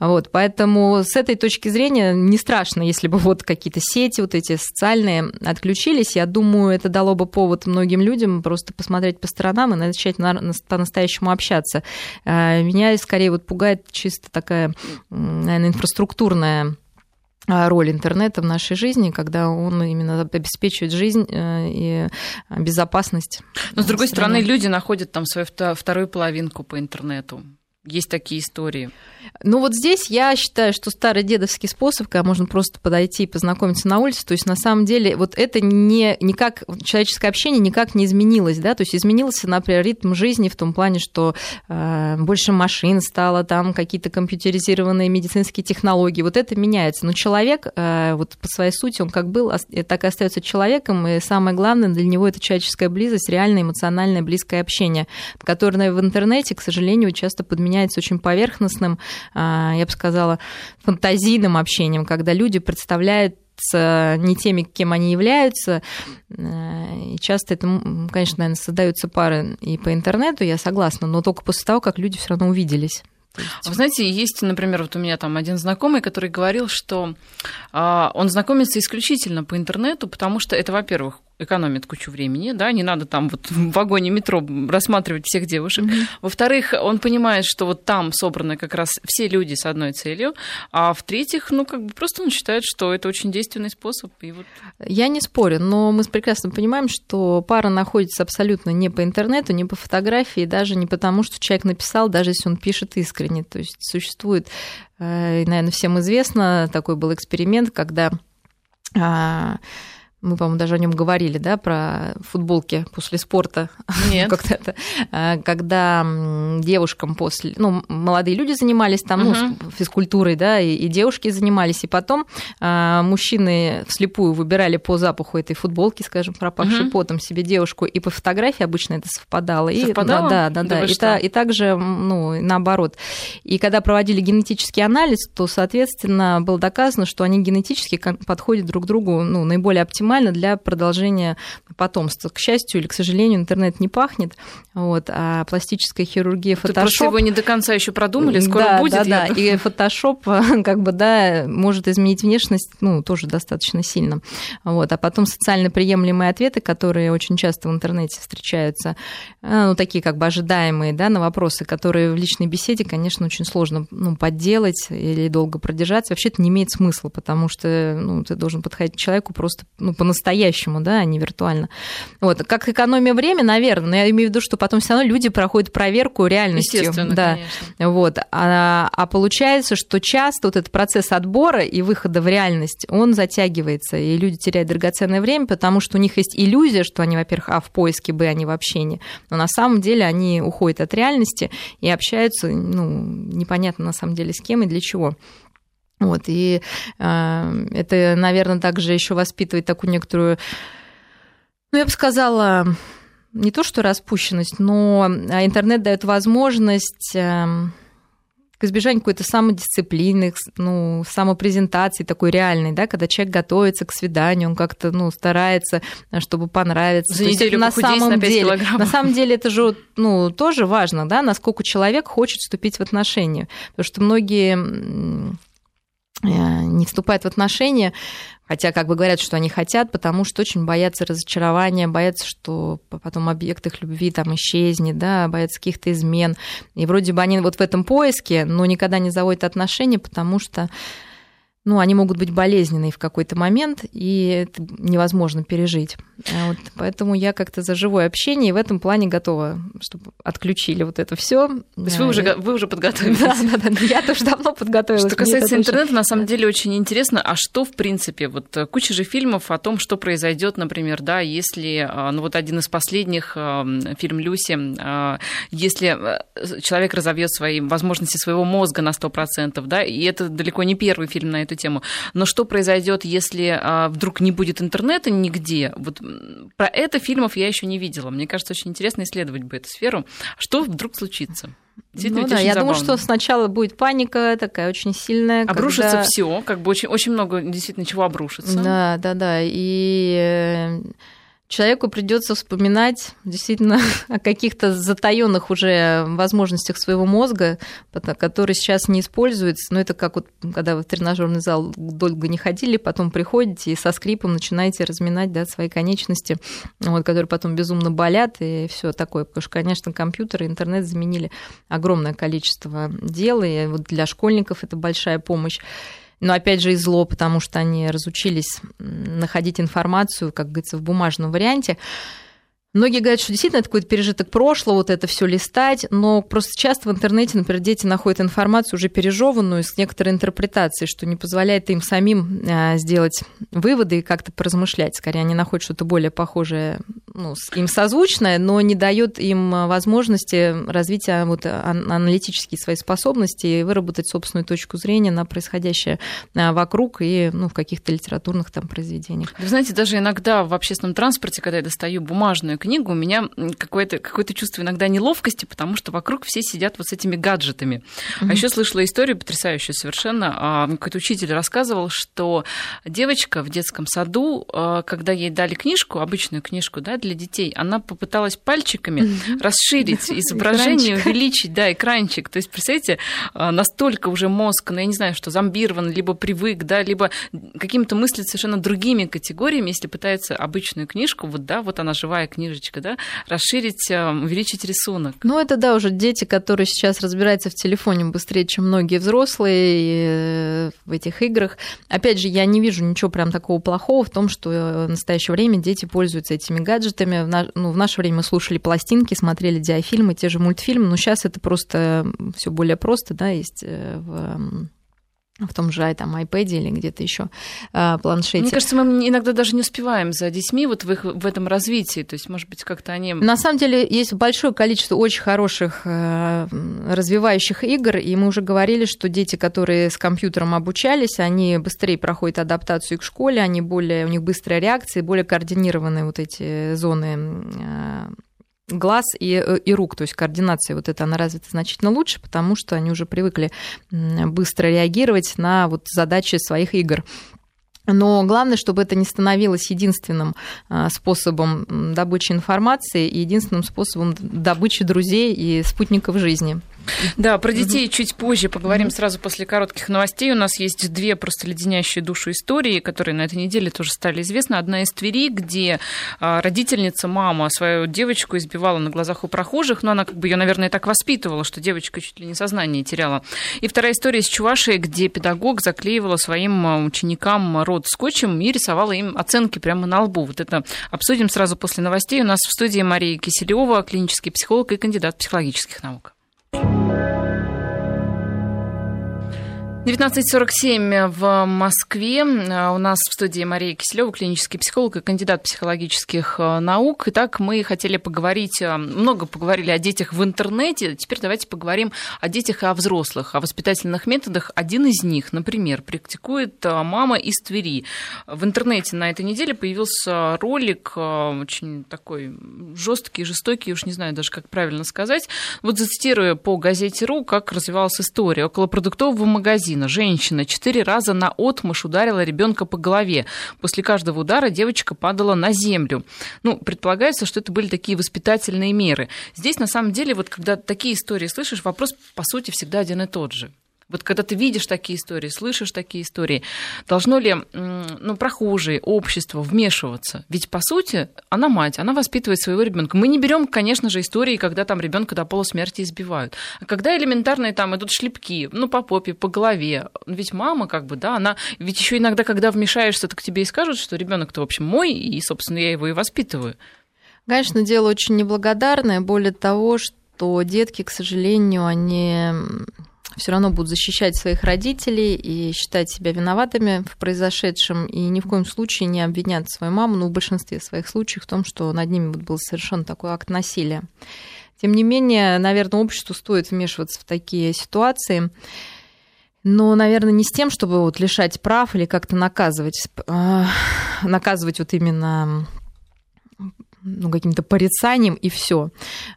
Вот, поэтому с этой точки зрения не страшно, если бы вот какие-то сети вот эти социальные отключились. Я думаю, это дало бы повод многим людям людям просто посмотреть по сторонам и начать по-настоящему общаться. А, меня скорее вот пугает чисто такая, наверное, инфраструктурная а, роль интернета в нашей жизни, когда он именно обеспечивает жизнь э, и безопасность. Но, с другой страны, люди находят там свою вторую половинку по интернету. Есть такие истории. Ну вот здесь я считаю, что старый дедовский способ, когда можно просто подойти и познакомиться на улице, то есть на самом деле вот это не, никак, человеческое общение никак не изменилось, да, то есть изменился, например, ритм жизни в том плане, что э, больше машин стало, там какие-то компьютеризированные медицинские технологии, вот это меняется, но человек э, вот по своей сути, он как был, так и остается человеком, и самое главное для него это человеческая близость, реальное эмоциональное близкое общение, которое в интернете, к сожалению, часто подменяется очень поверхностным, я бы сказала, фантазийным общением, когда люди представляют не теми, кем они являются. Э, и часто это, конечно, наверное, создаются пары и по интернету, я согласна, но только после того, как люди все равно увиделись. Вы знаете, есть, например, вот у меня там один знакомый, который говорил, что а, он знакомится исключительно по интернету, потому что это, во-первых, экономит кучу времени, да, не надо там вот в вагоне метро рассматривать всех девушек. Mm-hmm. Во-вторых, он понимает, что вот там собраны как раз все люди с одной целью, а в-третьих, ну, как бы просто он считает, что это очень действенный способ. И вот... Я не спорю, но мы прекрасно понимаем, что пара находится абсолютно не по интернету, не по фотографии, даже не потому, что человек написал, даже если он пишет искренне. То есть существует, э, наверное, всем известно, такой был эксперимент, когда а, мы, по-моему, даже о нем говорили, да, про футболки после спорта. Нет. [LAUGHS] Когда-то, а, когда девушкам после, ну, молодые люди занимались там, uh-huh. ну, физкультурой, да, и, и девушки занимались, и потом а, мужчины вслепую выбирали по запаху этой футболки, скажем, пропавшей uh-huh. потом себе девушку, и по фотографии обычно это совпадало. Совпадало? И, да, да, да. да. И, та, и также, ну, наоборот. И когда проводили генетический анализ, то, соответственно, было доказано, что они генетически подходят друг к другу, ну, наиболее оптимально оптимально для продолжения потомства. К счастью или к сожалению, интернет не пахнет, вот, а пластическая хирургия, фотошоп... Ты просто его не до конца еще продумали, скоро да, будет. Да, да, и фотошоп [LAUGHS] как бы, да, может изменить внешность, ну, тоже достаточно сильно. Вот, а потом социально приемлемые ответы, которые очень часто в интернете встречаются, э, ну, такие как бы ожидаемые, да, на вопросы, которые в личной беседе, конечно, очень сложно ну, подделать или долго продержаться. Вообще это не имеет смысла, потому что ну, ты должен подходить к человеку просто ну, по-настоящему, да, а не виртуально. Вот. Как экономия времени, наверное, но я имею в виду, что потом все равно люди проходят проверку реальностью. Естественно, да. конечно. Вот. А, а получается, что часто вот этот процесс отбора и выхода в реальность, он затягивается, и люди теряют драгоценное время, потому что у них есть иллюзия, что они, во-первых, а, в поиске, б, они в общении, но на самом деле они уходят от реальности и общаются, ну, непонятно на самом деле с кем и для чего. Вот, и э, это, наверное, также еще воспитывает такую некоторую, ну, я бы сказала, не то что распущенность, но интернет дает возможность э, к избежанию какой-то самодисциплины, ну, самопрезентации такой реальной, да, когда человек готовится к свиданию, он как-то, ну, старается, чтобы понравиться. За неделю на самом на деле, килограммов. На самом деле это же, [LAUGHS] ну, тоже важно, да, насколько человек хочет вступить в отношения. Потому что многие Э, не вступают в отношения, хотя как бы говорят, что они хотят, потому что очень боятся разочарования, боятся, что потом объект их любви там исчезнет, да, боятся каких-то измен. И вроде бы они вот в этом поиске, но никогда не заводят отношения, потому что ну, они могут быть болезненные в какой-то момент, и это невозможно пережить. А вот, поэтому я как-то за живое общение и в этом плане готова, чтобы отключили вот это все. То есть вы, уже, вы уже подготовились? Да, да, да, я тоже давно подготовилась. Что касается интернета, очень... на самом деле очень интересно, а что в принципе, вот э, куча же фильмов о том, что произойдет, например, да, если, а, ну вот один из последних, а, фильм «Люси», а, если э, человек разовьет свои возможности своего мозга на 100%, да, и это далеко не первый фильм на эту эту тему. Но что произойдет, если а, вдруг не будет интернета нигде? Вот про это фильмов я еще не видела. Мне кажется, очень интересно исследовать бы эту сферу. Что вдруг случится? ну, да, я забавно. думаю, что сначала будет паника такая очень сильная. Обрушится когда... все, как бы очень, очень много действительно чего обрушится. Да, да, да. И э, человеку придется вспоминать действительно [LAUGHS] о каких-то затаенных уже возможностях своего мозга, которые сейчас не используются. Но это как вот, когда вы в тренажерный зал долго не ходили, потом приходите и со скрипом начинаете разминать да, свои конечности, вот, которые потом безумно болят и все такое. Потому что, конечно, компьютеры, интернет заменили огромное количество дел, и вот для школьников это большая помощь. Но опять же и зло, потому что они разучились находить информацию, как говорится, в бумажном варианте. Многие говорят, что действительно это какой-то пережиток прошлого, вот это все листать, но просто часто в интернете, например, дети находят информацию уже пережеванную с некоторой интерпретацией, что не позволяет им самим а, сделать выводы и как-то поразмышлять. Скорее, они находят что-то более похожее, ну, им созвучное, но не дает им возможности развить а, вот, аналитические свои способности и выработать собственную точку зрения на происходящее а, вокруг и ну, в каких-то литературных там произведениях. Вы знаете, даже иногда в общественном транспорте, когда я достаю бумажную книгу, у меня какое-то какое чувство иногда неловкости, потому что вокруг все сидят вот с этими гаджетами. Mm-hmm. А еще слышала историю потрясающую совершенно. А, какой-то учитель рассказывал, что девочка в детском саду, а, когда ей дали книжку, обычную книжку да, для детей, она попыталась пальчиками mm-hmm. расширить [LAUGHS] изображение, увеличить, да, экранчик. То есть, представляете, а, настолько уже мозг, ну, я не знаю, что зомбирован, либо привык, да, либо какими-то мыслит совершенно другими категориями, если пытается обычную книжку, вот, да, вот она живая книжка, книжечка, да, расширить, э, увеличить рисунок. Ну, это, да, уже дети, которые сейчас разбираются в телефоне быстрее, чем многие взрослые э, в этих играх. Опять же, я не вижу ничего прям такого плохого в том, что э, в настоящее время дети пользуются этими гаджетами. В, на... ну, в наше время мы слушали пластинки, смотрели диафильмы, те же мультфильмы, но сейчас это просто все более просто, да, есть в в том же там, iPad или где-то еще а, планшете. Мне кажется, мы иногда даже не успеваем за детьми вот в, их, в этом развитии. То есть, может быть, как-то они... На самом деле, есть большое количество очень хороших э, развивающих игр, и мы уже говорили, что дети, которые с компьютером обучались, они быстрее проходят адаптацию к школе, они более, у них быстрая реакция, более координированные вот эти зоны э, глаз и, э, и рук, то есть координация вот эта, она развита значительно лучше, потому что они уже привыкли быстро реагировать на вот задачи своих игр. Но главное, чтобы это не становилось единственным а, способом добычи информации и единственным способом добычи друзей и спутников жизни. Да, про детей чуть позже поговорим сразу после коротких новостей. У нас есть две просто леденящие душу истории, которые на этой неделе тоже стали известны. Одна из Твери, где а, родительница, мама свою девочку избивала на глазах у прохожих, но она как бы ее, наверное, так воспитывала, что девочка чуть ли не сознание теряла. И вторая история из Чувашии, где педагог заклеивала своим а, ученикам рот скотчем и рисовала им оценки прямо на лбу. Вот это обсудим сразу после новостей. У нас в студии Мария Киселева, клинический психолог и кандидат психологических наук. Thank you. 19.47 в Москве. У нас в студии Мария Киселева, клинический психолог и кандидат психологических э, наук. Итак, мы хотели поговорить, э, много поговорили о детях в интернете. Теперь давайте поговорим о детях и о взрослых, о воспитательных методах. Один из них, например, практикует э, мама из Твери. В интернете на этой неделе появился ролик, очень такой жесткий, жестокий, уж не знаю даже, как правильно сказать. Вот зацитирую по газете РУ, как развивалась история. Около продуктового магазина магазина. Женщина четыре раза на отмышь ударила ребенка по голове. После каждого удара девочка падала на землю. Ну, предполагается, что это были такие воспитательные меры. Здесь, на самом деле, вот когда такие истории слышишь, вопрос, по сути, всегда один и тот же. Вот когда ты видишь такие истории, слышишь такие истории, должно ли ну, прохожие, общество вмешиваться? Ведь, по сути, она мать, она воспитывает своего ребенка. Мы не берем, конечно же, истории, когда там ребенка до полусмерти избивают. А когда элементарные там идут шлепки, ну, по попе, по голове, ведь мама, как бы, да, она... Ведь еще иногда, когда вмешаешься, так тебе и скажут, что ребенок-то, в общем, мой, и, собственно, я его и воспитываю. Конечно, дело очень неблагодарное. Более того, что детки, к сожалению, они все равно будут защищать своих родителей и считать себя виноватыми в произошедшем, и ни в коем случае не обвинят свою маму, ну, в большинстве своих случаев, в том, что над ними был совершен такой акт насилия. Тем не менее, наверное, обществу стоит вмешиваться в такие ситуации, но, наверное, не с тем, чтобы вот лишать прав или как-то наказывать, а, наказывать вот именно ну, каким-то порицанием и все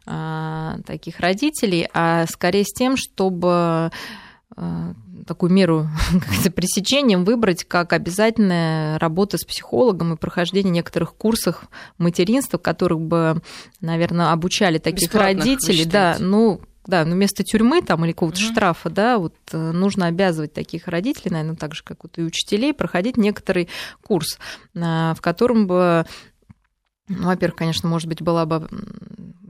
а, таких родителей, а скорее с тем, чтобы а, такую меру [LAUGHS] как пресечением выбрать как обязательная работа с психологом и прохождение некоторых курсов материнства, которых бы, наверное, обучали таких родителей. Да, ну, да, но вместо тюрьмы там или какого-то mm штрафа, да, вот э, нужно обязывать таких родителей, наверное, так же, как вот и учителей, проходить некоторый курс, а, в котором бы ну, во-первых, конечно, может быть, была бы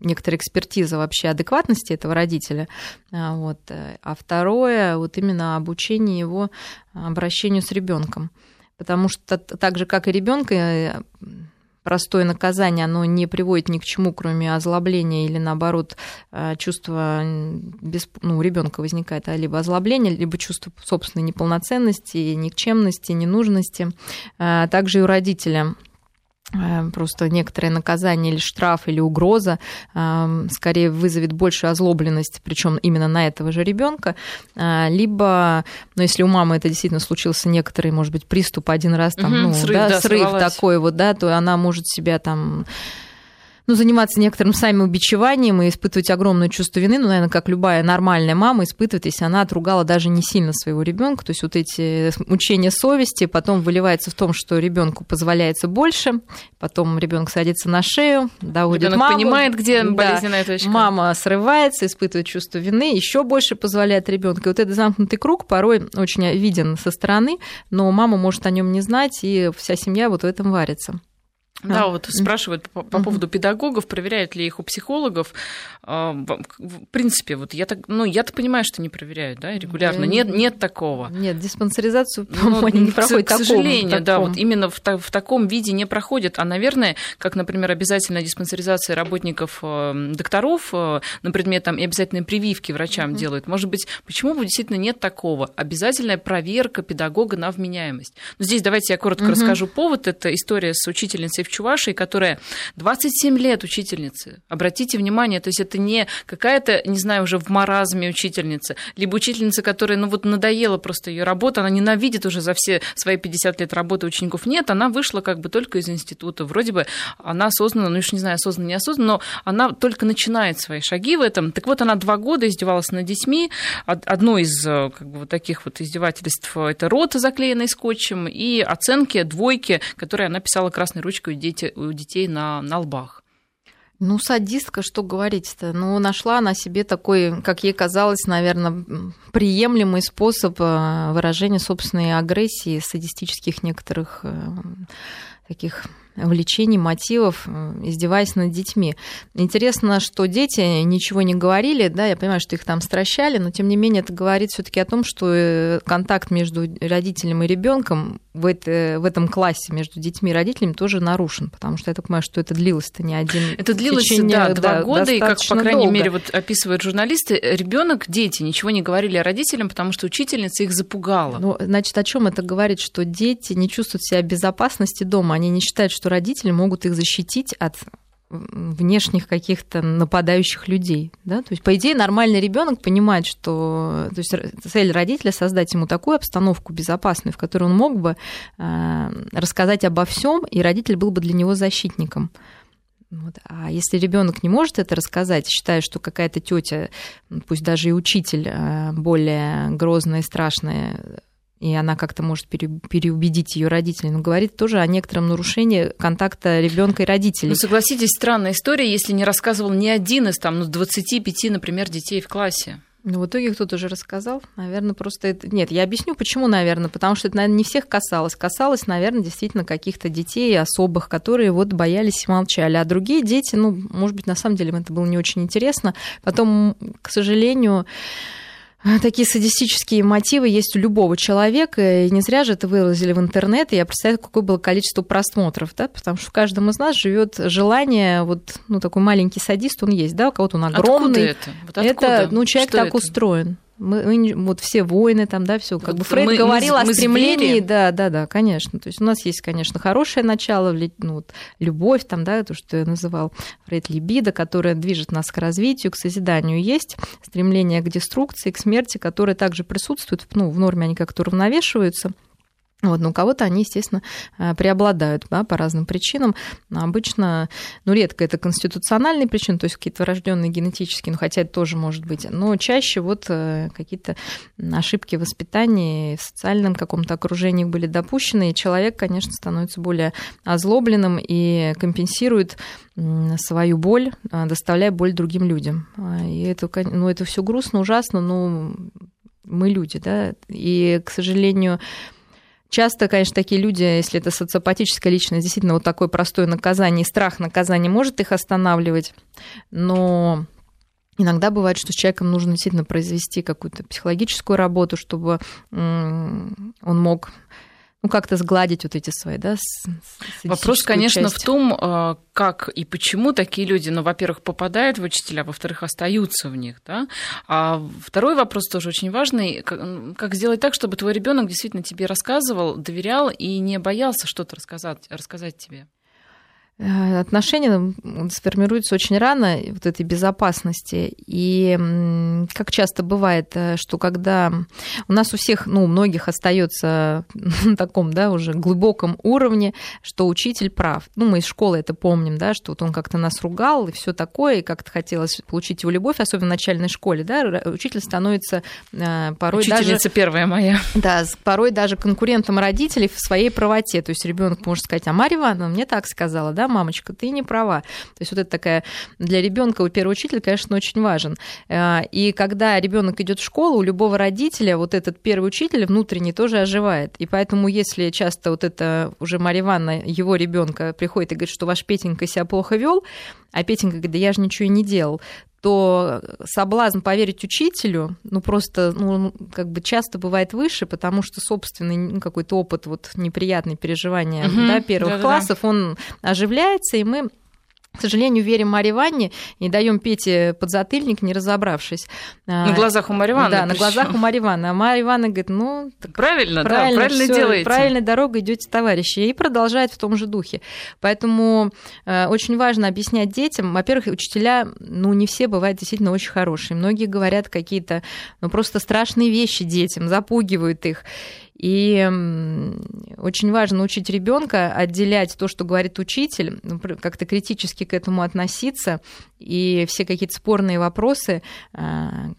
некоторая экспертиза вообще адекватности этого родителя. А, вот. А второе, вот именно обучение его обращению с ребенком. Потому что так же, как и ребенка, э, простое наказание, оно не приводит ни к чему, кроме озлобления или, наоборот, э, чувства без, ну, у ребенка возникает а, либо озлобление, либо чувство собственной неполноценности, никчемности, ненужности. А также и у родителя Э, просто некоторое наказание или штраф или угроза эм, скорее вызовет большую озлобленность, причем именно на этого же ребенка, э, либо, ну, если у мамы это действительно случился некоторый, может быть, приступ один раз, там, угу, ну, срыв, да, да, срыв такой вот, да, то она может себя там ну, заниматься некоторым самоубичеванием и испытывать огромное чувство вины, ну, наверное, как любая нормальная мама испытывает, если она отругала даже не сильно своего ребенка. То есть вот эти мучения совести потом выливается в том, что ребенку позволяется больше, потом ребенок садится на шею, доводит Ребенок маму. понимает, где да, болезненная точка. Мама срывается, испытывает чувство вины, еще больше позволяет ребенку. И вот этот замкнутый круг порой очень виден со стороны, но мама может о нем не знать, и вся семья вот в этом варится. Да, а. вот спрашивают по, по поводу педагогов, проверяют ли их у психологов. А, в принципе, вот я так, ну, я-то понимаю, что не проверяют, да, регулярно. Нет, нет такого. Нет, диспансеризацию, по-моему, ну, не проходит. К, к сожалению, таком. да, вот именно в, в таком виде не проходит. А, наверное, как, например, обязательная диспансеризация работников э, докторов э, на предмет там и обязательной прививки врачам mm-hmm. делают. Может быть, почему бы действительно нет такого? Обязательная проверка педагога на вменяемость. Но здесь давайте я коротко mm-hmm. расскажу повод. Это история с учительницей в Чувашии, которая 27 лет учительницы. Обратите внимание, то есть это не какая-то, не знаю, уже в маразме учительница, либо учительница, которая, ну вот надоела просто ее работа, она ненавидит уже за все свои 50 лет работы учеников. Нет, она вышла как бы только из института. Вроде бы она осознанно, ну уж не знаю, осознанно, неосознанно, но она только начинает свои шаги в этом. Так вот, она два года издевалась над детьми. Одно из э, как бы, вот таких вот издевательств – это рот, заклеенный скотчем, и оценки, двойки, которые она писала красной ручкой дети, у детей на, на лбах. Ну, садистка, что говорить-то? Ну, нашла она себе такой, как ей казалось, наверное, приемлемый способ э, выражения собственной агрессии, садистических некоторых э, таких влечений, мотивов, э, издеваясь над детьми. Интересно, что дети ничего не говорили, да, я понимаю, что их там стращали, но тем не менее это говорит все-таки о том, что э, контакт между родителем и ребенком в, это, в этом классе между детьми и родителями тоже нарушен, потому что я так понимаю, что это длилось-то не один. Это длилось, течение, да, два да, года, и как, по крайней долго. мере, вот описывают журналисты, ребенок, дети ничего не говорили родителям, потому что учительница их запугала. Ну, значит, о чем это говорит? Что дети не чувствуют себя в безопасности дома, они не считают, что родители могут их защитить от внешних каких-то нападающих людей. Да? То есть, по идее, нормальный ребенок понимает, что то есть, цель родителя создать ему такую обстановку безопасную, в которой он мог бы э, рассказать обо всем, и родитель был бы для него защитником. Вот. А если ребенок не может это рассказать, считая, что какая-то тетя, пусть даже и учитель, э, более грозная и страшная, и она как-то может переубедить ее родителей, но говорит тоже о некотором нарушении контакта ребенка и родителей. Ну, согласитесь, странная история, если не рассказывал ни один из там, ну, 25, например, детей в классе. Ну, в итоге кто-то уже рассказал. Наверное, просто это... Нет, я объясню, почему, наверное. Потому что это, наверное, не всех касалось. Касалось, наверное, действительно каких-то детей особых, которые вот боялись и молчали. А другие дети, ну, может быть, на самом деле им это было не очень интересно. Потом, к сожалению, [LAUGHS] такие садистические мотивы есть у любого человека, и не зря же это выразили в интернет, и я представляю, какое было количество просмотров, да, потому что в каждом из нас живет желание, вот, ну, такой маленький садист, он есть, да, у кого-то он огромный. Откуда это? Вот откуда? это, ну, человек Что так это? устроен. Мы, мы, вот все воины там, да, все. Как вот бы Фрейд мы, говорил мы, о стремлении, звери. да, да, да, конечно. То есть у нас есть, конечно, хорошее начало, ну, вот, любовь, там, да, то, что я называл Фрейд либидо, которая движет нас к развитию, к созиданию. Есть стремление к деструкции, к смерти, которое также присутствует, ну, в норме они как-то уравновешиваются. Вот, но у кого-то они, естественно, э, преобладают да, по разным причинам. Обычно, ну, редко это конституциональные причины, то есть какие-то врожденные генетические, ну, хотя это тоже может быть, но чаще вот э, какие-то ошибки в воспитании, в социальном каком-то окружении были допущены, и человек, конечно, становится более озлобленным и компенсирует свою боль, э, доставляя боль другим людям. И это, ну, это все грустно, ужасно, но мы люди, да, и, к сожалению, Часто, конечно, такие люди, если это социопатическая личность, действительно вот такое простое наказание, страх наказания может их останавливать, но Иногда бывает, что с человеком нужно действительно произвести какую-то психологическую работу, чтобы он мог ну, как-то сгладить вот эти свои, да, Вопрос, конечно, часть. в том, а, как и почему такие люди, ну, во-первых, попадают в учителя, во-вторых, остаются в них, да. А второй вопрос тоже очень важный, как сделать так, чтобы твой ребенок действительно тебе рассказывал, доверял и не боялся что-то рассказать, рассказать тебе. Э, отношения сформируются очень рано, вот этой безопасности. И как часто бывает, э, что когда у нас у всех, ну, у многих остается на таком, да, уже глубоком уровне, что учитель прав. Ну, мы из школы это помним, да, что вот он как-то нас ругал и все такое, и как-то хотелось получить его любовь, особенно в начальной школе, да, учитель становится э, порой Учительница даже... первая моя. Да, порой даже конкурентом родителей в своей правоте. То есть ребенок может сказать, а Марья Ивановна мне так сказала, да, мамочка, ты не права. То есть вот это такая для ребенка первый учитель, конечно, очень важен. Э, и когда ребенок идет в школу, у любого родителя вот этот первый учитель внутренний тоже оживает. И поэтому, если часто вот это уже Марья Ивановна, его ребенка приходит и говорит, что ваш Петенька себя плохо вел, а Петенька говорит, да я же ничего и не делал, то соблазн поверить учителю, ну просто, ну, как бы часто бывает выше, потому что собственный ну, какой-то опыт, вот неприятные переживания угу, да, первых да, классов, да. он оживляется, и мы к сожалению, верим Марье Ванне и даем Пете подзатыльник, не разобравшись. На глазах у Марьи Ивановны. Да, на глазах у Марьи Ивановны. А Марья Ивановна говорит, ну... Правильно, правильно, да, правильно всё, делаете. Правильной дорогой идете, товарищи. И продолжает в том же духе. Поэтому э, очень важно объяснять детям. Во-первых, учителя, ну, не все бывают действительно очень хорошие. Многие говорят какие-то, ну, просто страшные вещи детям, запугивают их. И очень важно учить ребенка отделять то, что говорит учитель, как-то критически к этому относиться, и все какие-то спорные вопросы а,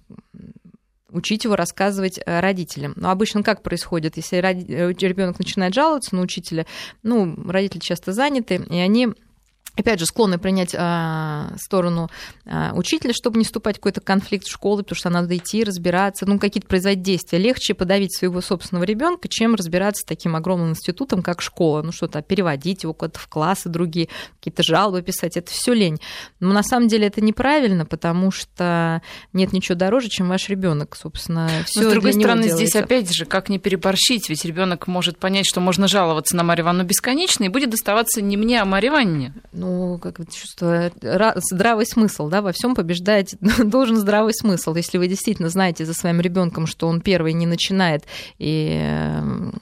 учить его рассказывать э, родителям. Но обычно как происходит, если ребенок начинает жаловаться на учителя, ну, родители часто заняты, и они опять же, склонны принять а, сторону а, учителя, чтобы не вступать в какой-то конфликт в школе, потому что надо идти, разбираться, ну, какие-то производить действия. Легче подавить своего собственного ребенка, чем разбираться с таким огромным институтом, как школа. Ну, что-то переводить его куда-то в классы другие, какие-то жалобы писать. Это все лень. Но на самом деле это неправильно, потому что нет ничего дороже, чем ваш ребенок, собственно. Всё Но, с другой стороны, здесь опять же, как не переборщить, ведь ребенок может понять, что можно жаловаться на Марию Ивановну бесконечно, и будет доставаться не мне, а Марии Ивановне. Ну, как чувство, здравый смысл, да, во всем побеждает, [LAUGHS] должен здравый смысл. Если вы действительно знаете за своим ребенком, что он первый не начинает и эм,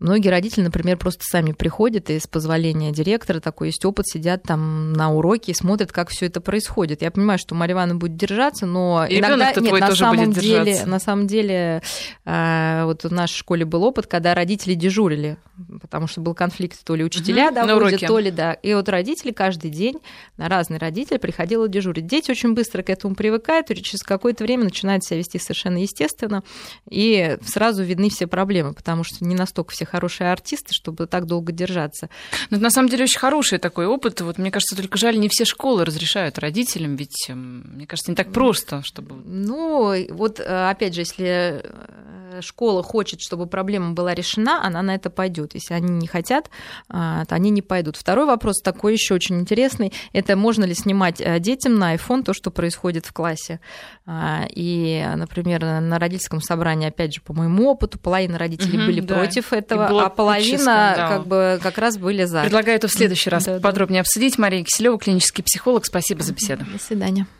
Многие родители, например, просто сами приходят и с позволения директора, такой есть опыт, сидят там на уроке и смотрят, как все это происходит. Я понимаю, что Марья Ивановна будет держаться, но и иногда нет, твой на тоже самом будет деле, держаться. на самом деле, э, вот в нашей школе был опыт, когда родители дежурили, потому что был конфликт то ли учителя угу, доводят, то ли да. И вот родители каждый день, на разные родители приходило дежурить. Дети очень быстро к этому привыкают, и через какое-то время начинают себя вести совершенно естественно, и сразу видны все проблемы, потому что не настолько все хорошие артисты, чтобы так долго держаться. Но это на самом деле очень хороший такой опыт. Вот мне кажется, только жаль, не все школы разрешают родителям, ведь эм, мне кажется, не так просто, чтобы. Ну, вот э, опять же, если э, школа хочет, чтобы проблема была решена, она на это пойдет. Если они не хотят, а, то они не пойдут. Второй вопрос такой еще очень интересный. Это можно ли снимать э, детям на iPhone то, что происходит в классе. И, например, на родительском собрании, опять же, по моему опыту, половина родителей угу, были да. против этого, а половина как бы как раз были за. Предлагаю это в следующий раз да, подробнее да. обсудить. Мария Киселева, клинический психолог. Спасибо за беседу. До свидания.